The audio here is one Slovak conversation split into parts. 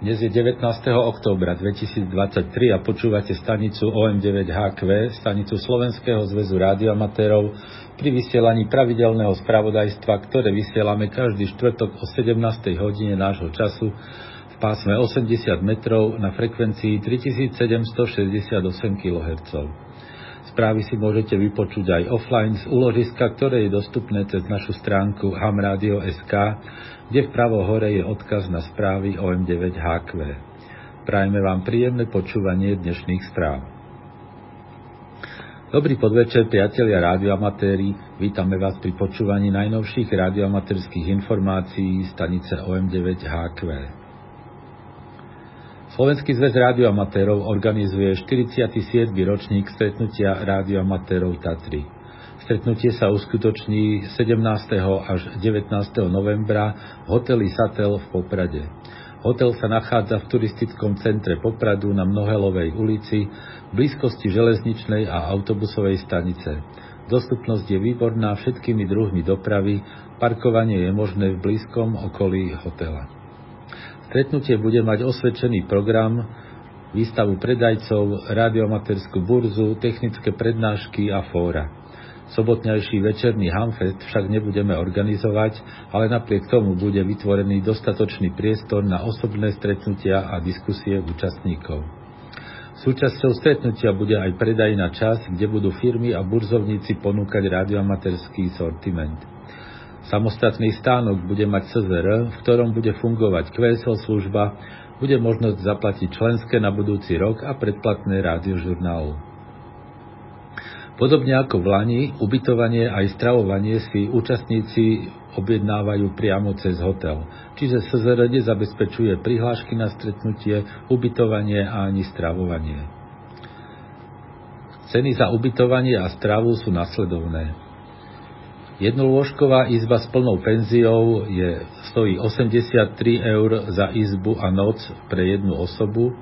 Dnes je 19. októbra 2023 a počúvate stanicu OM9HQ, stanicu Slovenského zväzu rádioamatérov pri vysielaní pravidelného spravodajstva, ktoré vysielame každý štvrtok o 17. hodine nášho času v pásme 80 metrov na frekvencii 3768 kHz. Správy si môžete vypočuť aj offline z úložiska, ktoré je dostupné cez našu stránku hamradio.sk, kde v pravo hore je odkaz na správy OM9HQ. Prajeme vám príjemné počúvanie dnešných správ. Dobrý podvečer, priatelia rádioamatéri. Vítame vás pri počúvaní najnovších rádioamatérských informácií stanice OM9HQ. Slovenský zväz rádioamatérov organizuje 47. ročník stretnutia rádioamatérov Tatry. Stretnutie sa uskutoční 17. až 19. novembra v hoteli Satel v Poprade. Hotel sa nachádza v turistickom centre Popradu na Mnohelovej ulici v blízkosti železničnej a autobusovej stanice. Dostupnosť je výborná všetkými druhmi dopravy, parkovanie je možné v blízkom okolí hotela. Stretnutie bude mať osvedčený program, výstavu predajcov, radiomaterskú burzu, technické prednášky a fóra. Sobotňajší večerný hamfet však nebudeme organizovať, ale napriek tomu bude vytvorený dostatočný priestor na osobné stretnutia a diskusie účastníkov. Súčasťou stretnutia bude aj predaj na čas, kde budú firmy a burzovníci ponúkať radioamaterský sortiment. Samostatný stánok bude mať CZR, v ktorom bude fungovať QSL služba, bude možnosť zaplatiť členské na budúci rok a predplatné rádiožurnálu. Podobne ako v Lani, ubytovanie aj stravovanie si účastníci objednávajú priamo cez hotel, čiže SZR zabezpečuje prihlášky na stretnutie, ubytovanie a ani stravovanie. Ceny za ubytovanie a stravu sú nasledovné. Jednolôžková izba s plnou penziou je, stojí 83 eur za izbu a noc pre jednu osobu.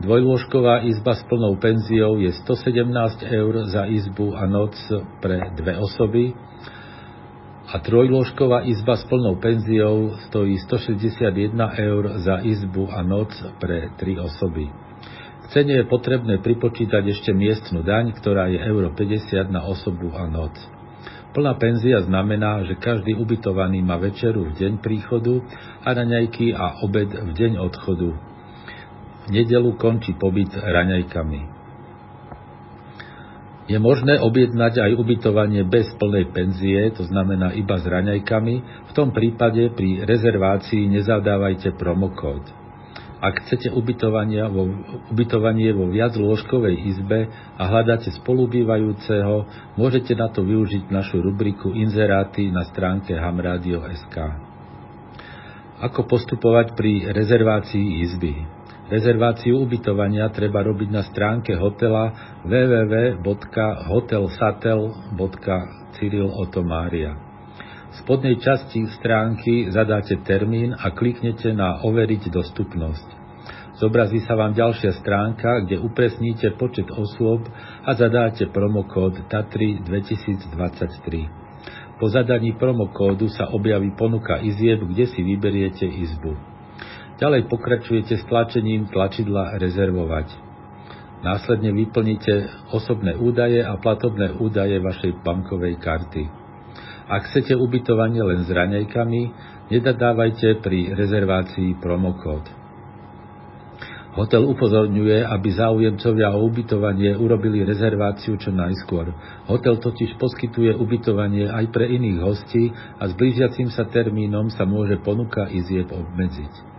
Dvojlôžková izba s plnou penziou je 117 eur za izbu a noc pre dve osoby. A trojlôžková izba s plnou penziou stojí 161 eur za izbu a noc pre tri osoby. V cene je potrebné pripočítať ešte miestnu daň, ktorá je euro 50 na osobu a noc. Plná penzia znamená, že každý ubytovaný má večeru v deň príchodu a raňajky a obed v deň odchodu. V nedelu končí pobyt raňajkami. Je možné objednať aj ubytovanie bez plnej penzie, to znamená iba s raňajkami. V tom prípade pri rezervácii nezadávajte promokód. Ak chcete ubytovanie vo, ubytovanie vo viac lôžkovej izbe a hľadáte spolubývajúceho, môžete na to využiť našu rubriku Inzeráty na stránke hamradio.sk. Ako postupovať pri rezervácii izby? Rezerváciu ubytovania treba robiť na stránke hotela www.hotelsatel.cyrilotomária. V spodnej časti stránky zadáte termín a kliknete na Overiť dostupnosť. Zobrazí sa vám ďalšia stránka, kde upresníte počet osôb a zadáte promokód TATRI 2023. Po zadaní promokódu sa objaví ponuka izieb, kde si vyberiete izbu. Ďalej pokračujete s tlačením tlačidla Rezervovať. Následne vyplníte osobné údaje a platobné údaje vašej bankovej karty. Ak chcete ubytovanie len s raňajkami, nedadávajte pri rezervácii promokód. Hotel upozorňuje, aby záujemcovia o ubytovanie urobili rezerváciu čo najskôr. Hotel totiž poskytuje ubytovanie aj pre iných hostí a s blížiacim sa termínom sa môže ponuka izieb obmedziť.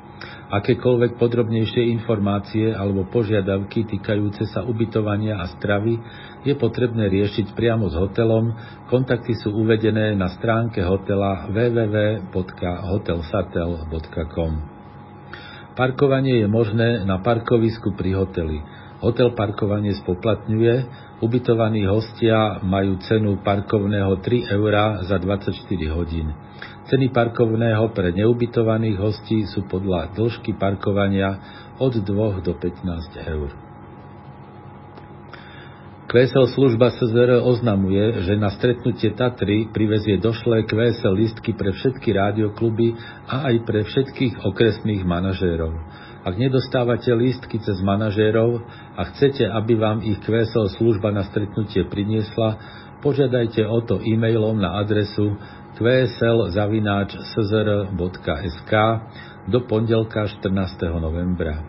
Akékoľvek podrobnejšie informácie alebo požiadavky týkajúce sa ubytovania a stravy je potrebné riešiť priamo s hotelom. Kontakty sú uvedené na stránke hotela www.hotelsatel.com. Parkovanie je možné na parkovisku pri hoteli. Hotel parkovanie spoplatňuje, ubytovaní hostia majú cenu parkovného 3 eurá za 24 hodín. Ceny parkovného pre neubytovaných hostí sú podľa dĺžky parkovania od 2 do 15 eur. QSL služba SZR oznamuje, že na stretnutie Tatry privezie došlé QSL listky pre všetky rádiokluby a aj pre všetkých okresných manažérov. Ak nedostávate lístky cez manažérov a chcete, aby vám ich QSL služba na stretnutie priniesla, požiadajte o to e-mailom na adresu qsl.szr.sk do pondelka 14. novembra.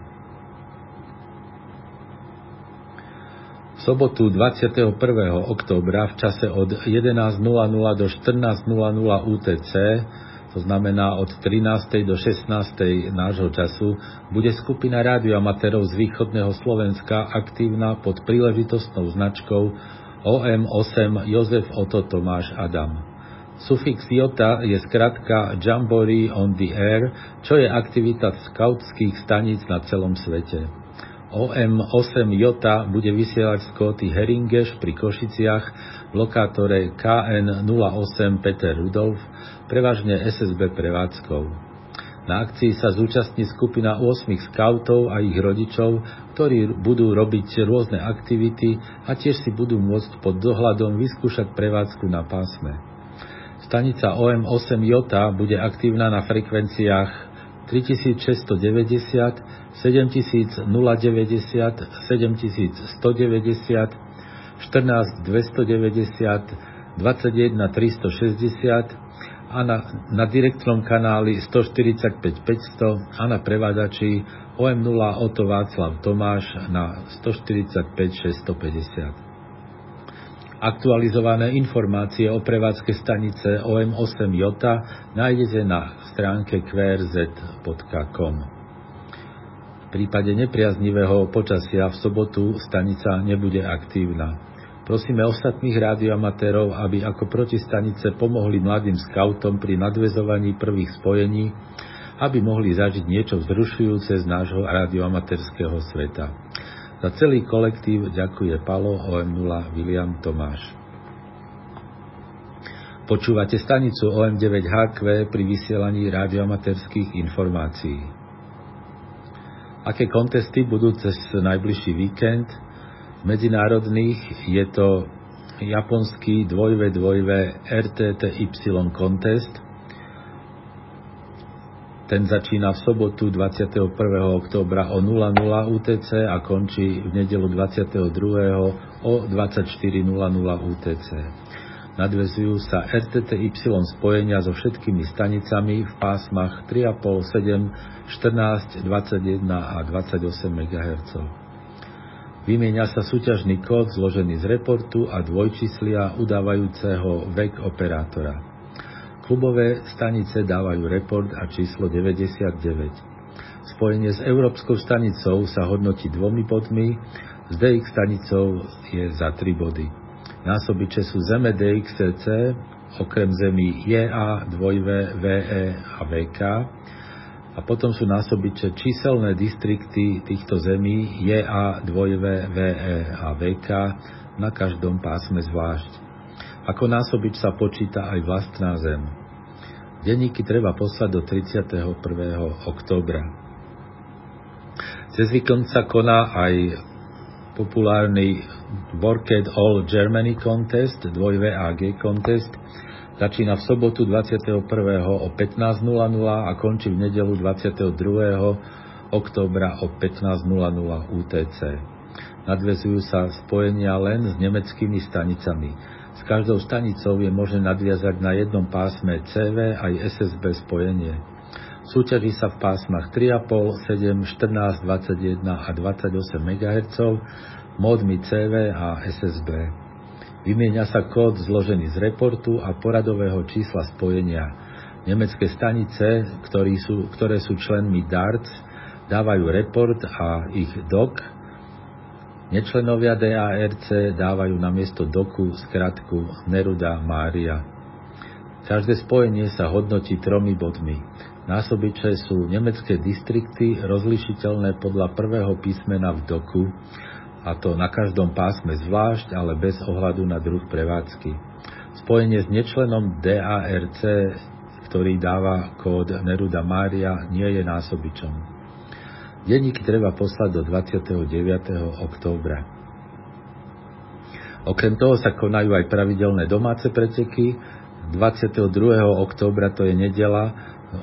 V sobotu 21. októbra v čase od 11.00 do 14.00 UTC, to znamená od 13. do 16. nášho času, bude skupina rádioamatérov z východného Slovenska aktívna pod príležitostnou značkou OM8 Jozef Oto Tomáš Adam. Sufix Jota je skratka Jamboree on the Air, čo je aktivita skautských staníc na celom svete. OM8 Jota bude vysielať z kóty Heringeš pri Košiciach v lokátore KN08 Peter Rudolf, prevažne SSB prevádzkou. Na akcii sa zúčastní skupina 8 skautov a ich rodičov, ktorí budú robiť rôzne aktivity a tiež si budú môcť pod dohľadom vyskúšať prevádzku na pásme. Stanica OM8 Jota bude aktívna na frekvenciách 3690, 7090, 7190, 14290, 21360 a na, na direktnom kanáli 145 500 a na prevádzači OM0 Oto Václav Tomáš na 145 650. Aktualizované informácie o prevádzke stanice OM8 Jota nájdete na stránke qrz.com. V prípade nepriaznivého počasia v sobotu stanica nebude aktívna. Prosíme ostatných rádioamatérov, aby ako protistanice pomohli mladým skautom pri nadvezovaní prvých spojení, aby mohli zažiť niečo vzrušujúce z nášho rádioamatérskeho sveta. Za celý kolektív ďakuje Palo OM0 William Tomáš. Počúvate stanicu OM9HQ pri vysielaní radioamaterských informácií. Aké kontesty budú cez najbližší víkend? Medzinárodných je to japonský 2v2 RTTY contest, ten začína v sobotu 21. októbra o 00 UTC a končí v nedelu 22. o 24.00 UTC. Nadvezujú sa RTTY spojenia so všetkými stanicami v pásmach 3,5, 7, 14, 21 a 28 MHz. Vymieňa sa súťažný kód zložený z reportu a dvojčíslia udávajúceho vek operátora. Klubové stanice dávajú report a číslo 99. Spojenie s Európskou stanicou sa hodnotí dvomi bodmi, s DX stanicou je za 3 body. Násobiče sú Zeme DXCC, okrem zemí JA, 2V, VE a VK, a potom sú násobiče číselné distrikty týchto zemí JA, 2V, VE a VK na každom pásme zvlášť. Ako násobič sa počíta aj vlastná zem. Denníky treba poslať do 31. októbra. Cez víkend sa koná aj populárny Borket All Germany Contest, 2VAG Contest, začína v sobotu 21. o 15.00 a končí v nedelu 22. októbra o 15.00 UTC. Nadvezujú sa spojenia len s nemeckými stanicami. Každou stanicou je možné nadviazať na jednom pásme CV aj SSB spojenie. Súťaží sa v pásmach 3,5, 7, 14, 21 a 28 MHz, módmi CV a SSB. Vymieňa sa kód zložený z reportu a poradového čísla spojenia. Nemecké stanice, sú, ktoré sú členmi DARTS, dávajú report a ich DOC Nečlenovia DARC dávajú na miesto doku skratku Neruda Mária. Každé spojenie sa hodnotí tromi bodmi. Násobiče sú nemecké distrikty rozlišiteľné podľa prvého písmena v doku, a to na každom pásme zvlášť, ale bez ohľadu na druh prevádzky. Spojenie s nečlenom DARC, ktorý dáva kód Neruda Mária, nie je násobičom. Denníky treba poslať do 29. októbra. Okrem toho sa konajú aj pravidelné domáce preteky. 22. októbra, to je nedela,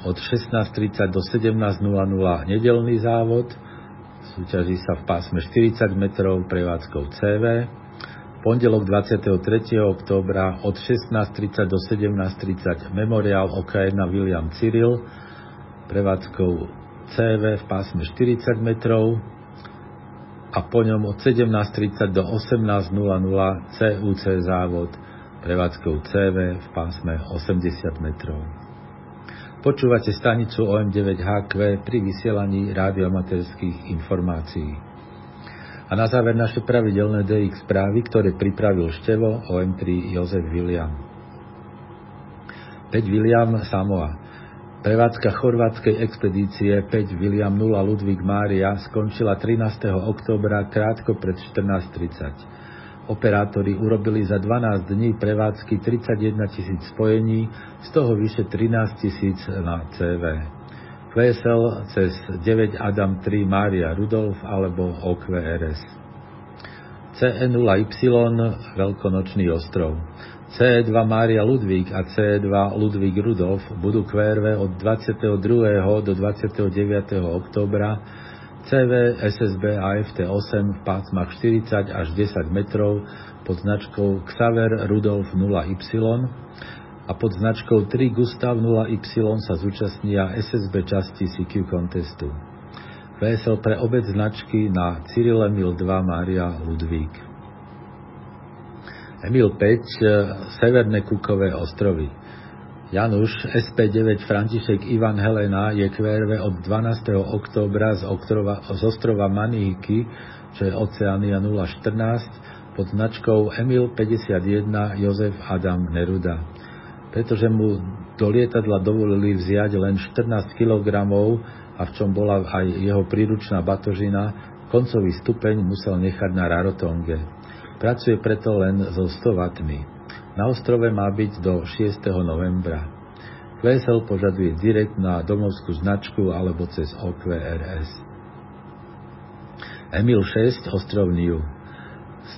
od 16.30 do 17.00 nedelný závod, súťaží sa v pásme 40 metrov prevádzkou CV, pondelok 23. októbra od 16.30 do 17.30 Memoriál OK1 William Cyril prevádzkou CV v pásme 40 metrov a po ňom od 17.30 do 18.00 CUC závod prevádzkou CV v pásme 80 metrov. Počúvate stanicu OM9HQ pri vysielaní rádiomaterských informácií. A na záver naše pravidelné DX správy, ktoré pripravil števo OM3 Jozef William. 5 William Samoa. Prevádzka chorvátskej expedície 5 William 0 Ludvík Mária skončila 13. oktobra krátko pred 14.30. Operátori urobili za 12 dní prevádzky 31 tisíc spojení, z toho vyše 13 tisíc na CV. VSL cez 9 Adam 3 Mária Rudolf alebo OQRS. CE0Y Veľkonočný ostrov. CE2 Mária Ludvík a CE2 Ludvík Rudolf budú QRV od 22. do 29. októbra CV SSB AFT 8 v pásmach 40 až 10 metrov pod značkou Xaver Rudolf 0Y a pod značkou 3 Gustav 0Y sa zúčastnia SSB časti CQ contestu. VSL pre obec značky na Cyril Emil 2 Mária Ludvík. Emil 5 Severné Kukové ostrovy. Januš SP9 František Ivan Helena je QRV od 12. októbra z, ostrova, z ostrova Maniky, čo je Oceánia 014, pod značkou Emil 51 Jozef Adam Neruda. Pretože mu do lietadla dovolili vziať len 14 kg a v čom bola aj jeho príručná batožina, koncový stupeň musel nechať na Rarotonge. Pracuje preto len so 100 W. Na ostrove má byť do 6. novembra. VSL požaduje direkt na domovskú značku alebo cez OQRS. Emil 6, ostrov Niu.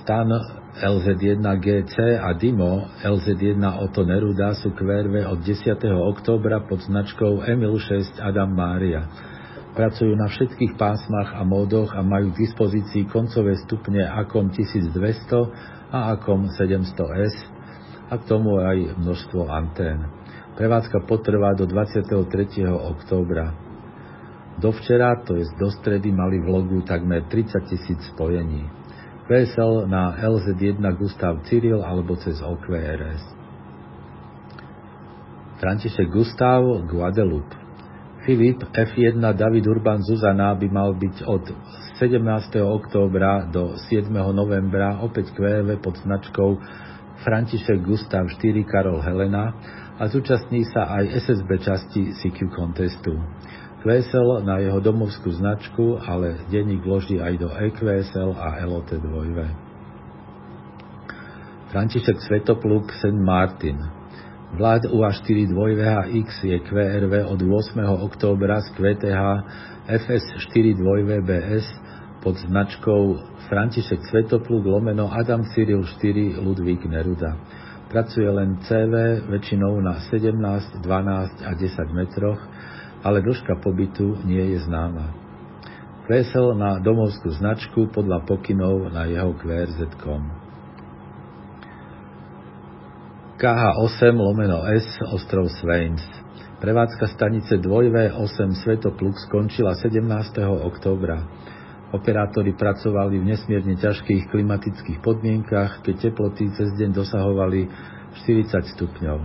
Stan LZ1 GC a Dimo LZ1 Otto Neruda sú QRV od 10. októbra pod značkou Emil 6 Adam Mária. Pracujú na všetkých pásmach a módoch a majú k dispozícii koncové stupne AKOM 1200 a AKOM 700S a k tomu aj množstvo antén. Prevádzka potrvá do 23. októbra. Dovčera, to je do stredy, mali v logu takmer 30 tisíc spojení. VSL na LZ1 Gustav Cyril alebo cez OQRS. František Gustav Guadeloupe. Filip F1 David Urban Zuzana by mal byť od 17. októbra do 7. novembra opäť QV pod značkou František Gustav 4 Karol Helena a zúčastní sa aj SSB časti CQ contestu. QSL na jeho domovskú značku, ale denník vloží aj do EQSL a LOT 2. František Svetopluk St. Martin Vlád UA4 2VHX je QRV od 8. októbra z QTH FS4 2VBS pod značkou František Svetopluk lomeno Adam Cyril 4 Ludvík Neruda. Pracuje len CV väčšinou na 17, 12 a 10 metroch, ale dĺžka pobytu nie je známa. Vesel na domovskú značku podľa pokynov na jeho QRZ.com. KH8 lomeno S ostrov Sveins. Prevádzka stanice 2V8 Svetopluk skončila 17. októbra. Operátori pracovali v nesmierne ťažkých klimatických podmienkach, keď teploty cez deň dosahovali 40 stupňov.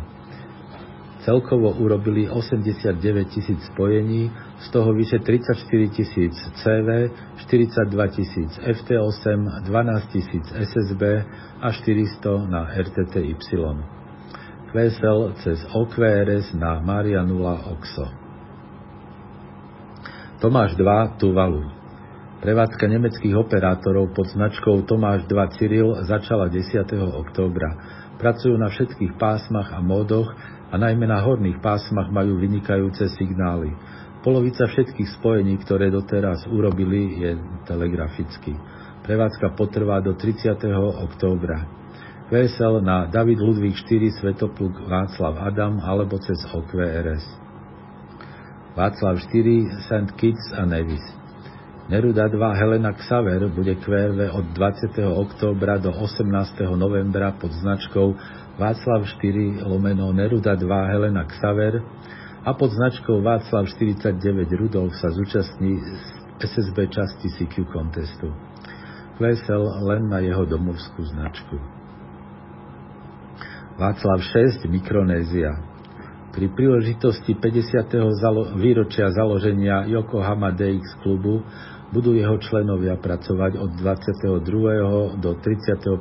Celkovo urobili 89 tisíc spojení, z toho vyše 34 tisíc CV, 42 tisíc FT8, 12 tisíc SSB a 400 na RTTY. QSL cez OQRS na Maria 0 OXO. Tomáš 2 Tuvalu Prevádzka nemeckých operátorov pod značkou Tomáš 2 Cyril začala 10. októbra. Pracujú na všetkých pásmach a módoch a najmä na horných pásmach majú vynikajúce signály. Polovica všetkých spojení, ktoré doteraz urobili, je telegraficky. Prevádzka potrvá do 30. októbra. VSL na David Ludvík 4 Svetopluk Václav Adam alebo cez OQRS. Václav 4 St. Kitts a Nevis. Neruda 2 Helena Xaver bude QRV od 20. októbra do 18. novembra pod značkou Václav 4 lomeno Neruda 2 Helena Xaver a pod značkou Václav 49 Rudolf sa zúčastní SSB časti CQ contestu. Vesel len na jeho domovskú značku. Václav 6 Mikronézia Pri príležitosti 50. Zalo- výročia založenia Yokohama DX klubu budú jeho členovia pracovať od 22. do 31.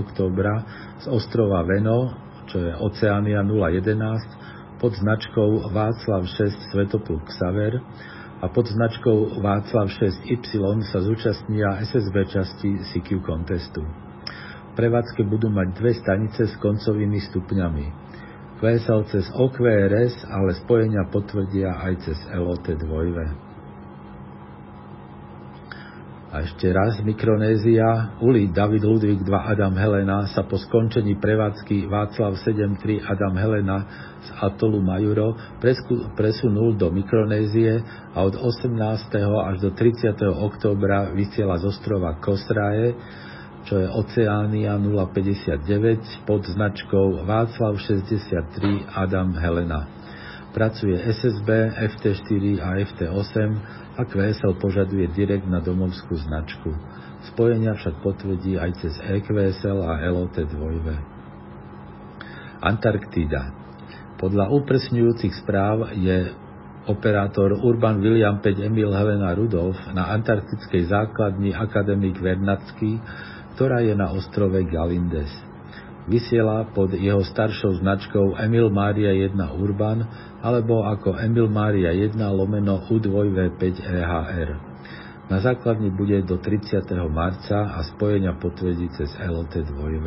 októbra z ostrova Veno, čo je Oceánia 011, pod značkou Václav 6 Svetopluk Xaver a pod značkou Václav 6Y sa zúčastnia SSB časti CQ contestu. Prevádzke budú mať dve stanice s koncovými stupňami. QSL cez OQRS, ale spojenia potvrdia aj cez LOT 2. A ešte raz Mikronézia, Uli David Ludvík 2 Adam Helena sa po skončení prevádzky Václav 7.3 Adam Helena z atolu Majuro presunul do Mikronézie a od 18. až do 30. októbra vysiela z ostrova Kosraje, čo je Oceánia 059 pod značkou Václav 63 Adam Helena. Pracuje SSB, FT4 a FT8 a QSL požaduje direkt na domovskú značku. Spojenia však potvrdí aj cez EQSL a LOT2. Antarktída. Podľa upresňujúcich správ je operátor Urban William 5 Emil Helena Rudolf na antarktickej základni Akademik Vernacký, ktorá je na ostrove Galindes. Vysiela pod jeho staršou značkou Emil Mária 1 Urban alebo ako Emil Mária 1 lomeno U2V5 EHR. Na základni bude do 30. marca a spojenia potvrdí cez LT 2V.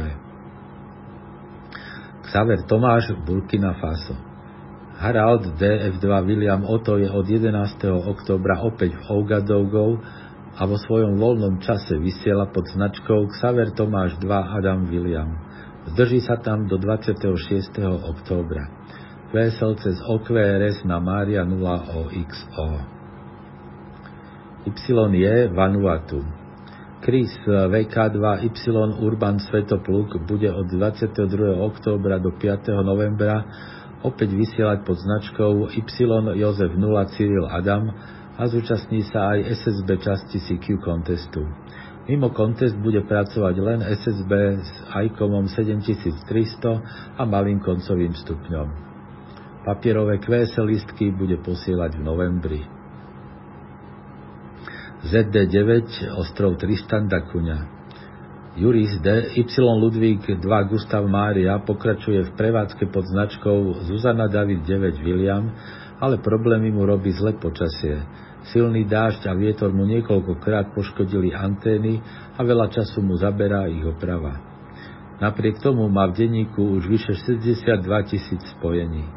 Xaver Tomáš, Burkina Faso. Harald DF2 William Otto je od 11. oktobra opäť v Ougadougou a vo svojom voľnom čase vysiela pod značkou Xaver Tomáš 2 Adam William. Zdrží sa tam do 26. októbra. Vesel cez OQRS na Mária 0 OXO. je Vanuatu. Chris VK2Y Urban Svetopluk bude od 22. októbra do 5. novembra opäť vysielať pod značkou Y Jozef 0 Cyril Adam a zúčastní sa aj SSB časti CQ contestu. Mimo kontest bude pracovať len SSB s ICOMom 7300 a malým koncovým stupňom. Papierové QS listky bude posielať v novembri. ZD9 ostrov Tristan da Cunha Juris D. Y. Ludvík 2 Gustav Mária pokračuje v prevádzke pod značkou Zuzana David 9 William, ale problémy mu robí zle počasie. Silný dážď a vietor mu niekoľkokrát poškodili antény a veľa času mu zaberá ich oprava. Napriek tomu má v denníku už vyše 62 tisíc spojení.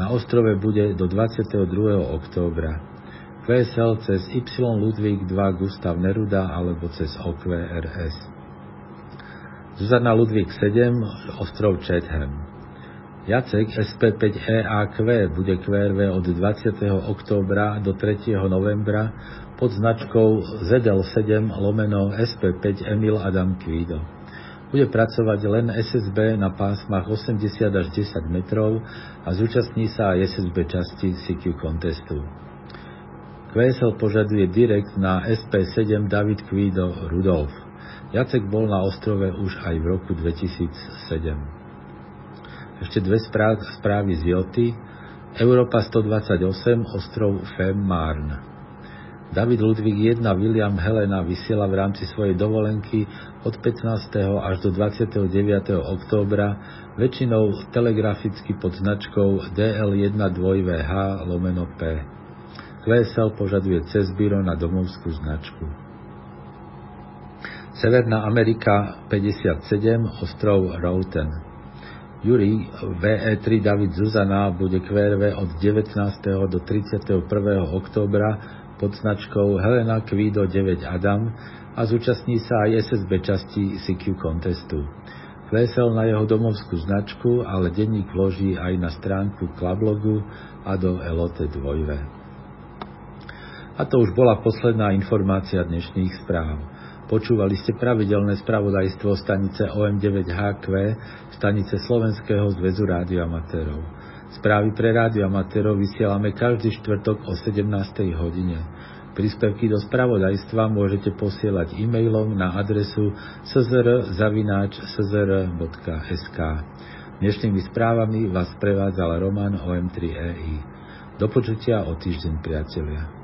Na ostrove bude do 22. októbra. VSL cez Y Ludvík 2 Gustav Neruda alebo cez OQRS. Zuzana Ludvík 7 ostrov Chatham. Jacek SP5EAQ bude QRV od 20. októbra do 3. novembra pod značkou ZL7 lomeno SP5 Emil Adam Kvído. Bude pracovať len SSB na pásmach 80 až 10 metrov a zúčastní sa aj SSB časti CQ contestu. QSL požaduje direkt na SP7 David Kvído Rudolf. Jacek bol na ostrove už aj v roku 2007. Ešte dve správy z Joty. Európa 128, ostrov Fehmarn. David Ludvík 1 William Helena vysiela v rámci svojej dovolenky od 15. až do 29. októbra väčšinou telegraficky pod značkou DL1 2VH lomeno P. QSL požaduje cez byro na domovskú značku. Severná Amerika 57, ostrov Routen. Juri VE3 David Zuzana bude QRV od 19. do 31. októbra pod značkou Helena Kvido 9 Adam a zúčastní sa aj SSB časti CQ contestu. Klesel na jeho domovskú značku, ale denník vloží aj na stránku Klablogu a do Elote 2. A to už bola posledná informácia dnešných správ. Počúvali ste pravidelné spravodajstvo stanice OM9HQ, stanice Slovenského zväzu rádioamatérov. Správy pre rádioamatérov vysielame každý štvrtok o 17. hodine. Príspevky do spravodajstva môžete posielať e-mailom na adresu szr.sk. Dnešnými správami vás prevádzal Roman OM3EI. Do počutia o týždeň, priatelia.